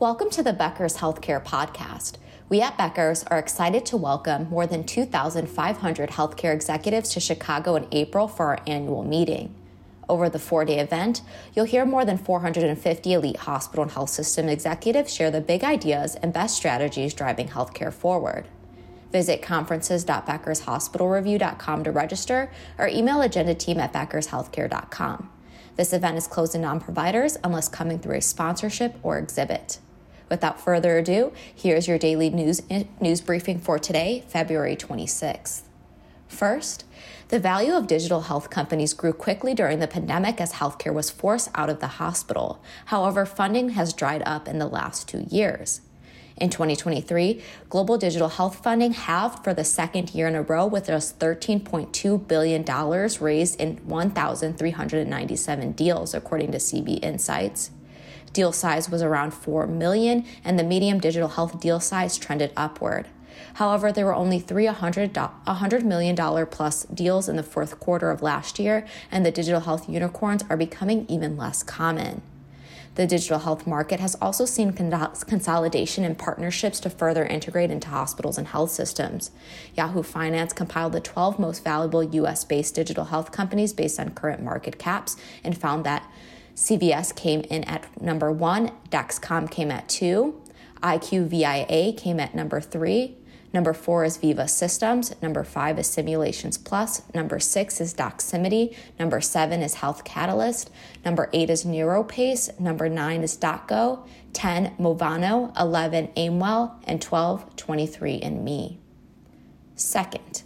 Welcome to the Becker's Healthcare Podcast. We at Becker's are excited to welcome more than 2,500 healthcare executives to Chicago in April for our annual meeting. Over the four day event, you'll hear more than 450 elite hospital and health system executives share the big ideas and best strategies driving healthcare forward. Visit conferences.beckershospitalreview.com to register or email agenda team at beckershealthcare.com. This event is closed to non providers unless coming through a sponsorship or exhibit. Without further ado, here's your daily news, news briefing for today, February 26th. First, the value of digital health companies grew quickly during the pandemic as healthcare was forced out of the hospital. However, funding has dried up in the last two years. In 2023, global digital health funding halved for the second year in a row with just $13.2 billion raised in 1,397 deals, according to CB Insights deal size was around 4 million and the medium digital health deal size trended upward. However, there were only three $100 million plus deals in the fourth quarter of last year, and the digital health unicorns are becoming even less common. The digital health market has also seen consolidation and partnerships to further integrate into hospitals and health systems. Yahoo Finance compiled the 12 most valuable US based digital health companies based on current market caps and found that CVS came in at number one, Dexcom came at two, IQVIA came at number three. Number four is Veeva Systems. Number five is Simulations Plus. Number six is Doximity. Number seven is Health Catalyst. Number eight is NeuroPace. Number nine is DocGo. 10, Movano. 11, Amwell. And 12, 23andMe. Second,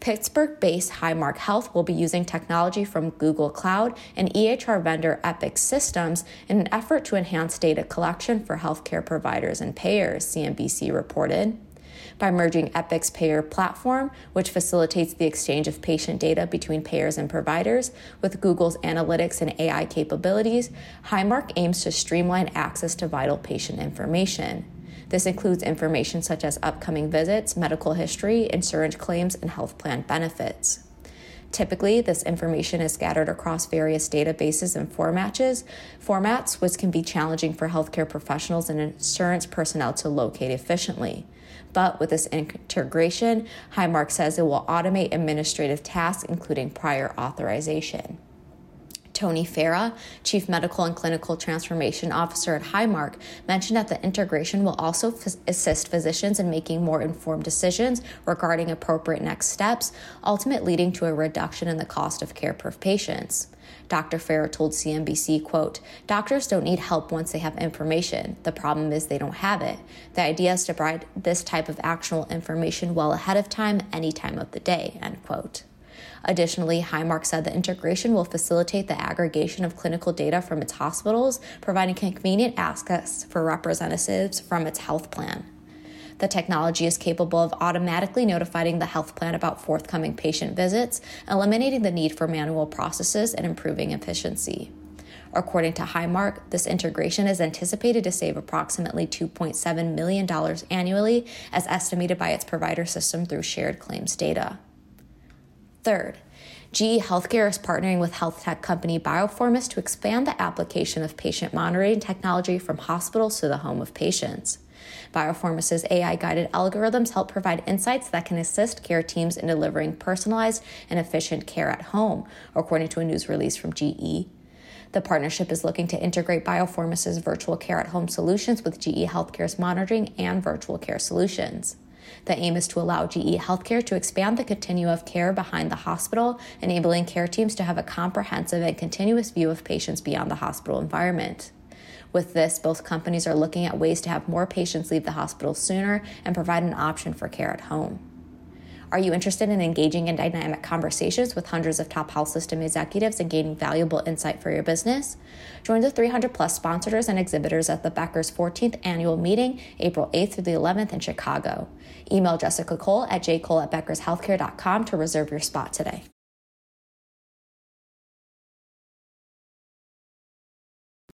Pittsburgh based Highmark Health will be using technology from Google Cloud and EHR vendor Epic Systems in an effort to enhance data collection for healthcare providers and payers, CNBC reported. By merging Epic's payer platform, which facilitates the exchange of patient data between payers and providers, with Google's analytics and AI capabilities, Highmark aims to streamline access to vital patient information. This includes information such as upcoming visits, medical history, insurance claims, and health plan benefits. Typically, this information is scattered across various databases and formats, formats which can be challenging for healthcare professionals and insurance personnel to locate efficiently. But with this integration, Highmark says it will automate administrative tasks, including prior authorization. Tony Farah, Chief Medical and Clinical Transformation Officer at Highmark, mentioned that the integration will also f- assist physicians in making more informed decisions regarding appropriate next steps, ultimately leading to a reduction in the cost of care per patients. Dr. Farah told CNBC, quote, Doctors don't need help once they have information. The problem is they don't have it. The idea is to provide this type of actual information well ahead of time, any time of the day, end quote. Additionally, Highmark said the integration will facilitate the aggregation of clinical data from its hospitals, providing convenient access for representatives from its health plan. The technology is capable of automatically notifying the health plan about forthcoming patient visits, eliminating the need for manual processes and improving efficiency. According to Highmark, this integration is anticipated to save approximately $2.7 million annually, as estimated by its provider system through shared claims data. Third, GE Healthcare is partnering with health tech company Biofourmis to expand the application of patient monitoring technology from hospitals to the home of patients. Biofourmis's AI guided algorithms help provide insights that can assist care teams in delivering personalized and efficient care at home, according to a news release from GE. The partnership is looking to integrate Biofourmis's virtual care at home solutions with GE Healthcare's monitoring and virtual care solutions. The aim is to allow GE Healthcare to expand the continuum of care behind the hospital, enabling care teams to have a comprehensive and continuous view of patients beyond the hospital environment. With this, both companies are looking at ways to have more patients leave the hospital sooner and provide an option for care at home. Are you interested in engaging in dynamic conversations with hundreds of top health system executives and gaining valuable insight for your business? Join the 300 plus sponsors and exhibitors at the Becker's 14th annual meeting, April 8th through the 11th in Chicago. Email Jessica Cole at jcole at beckershealthcare.com to reserve your spot today.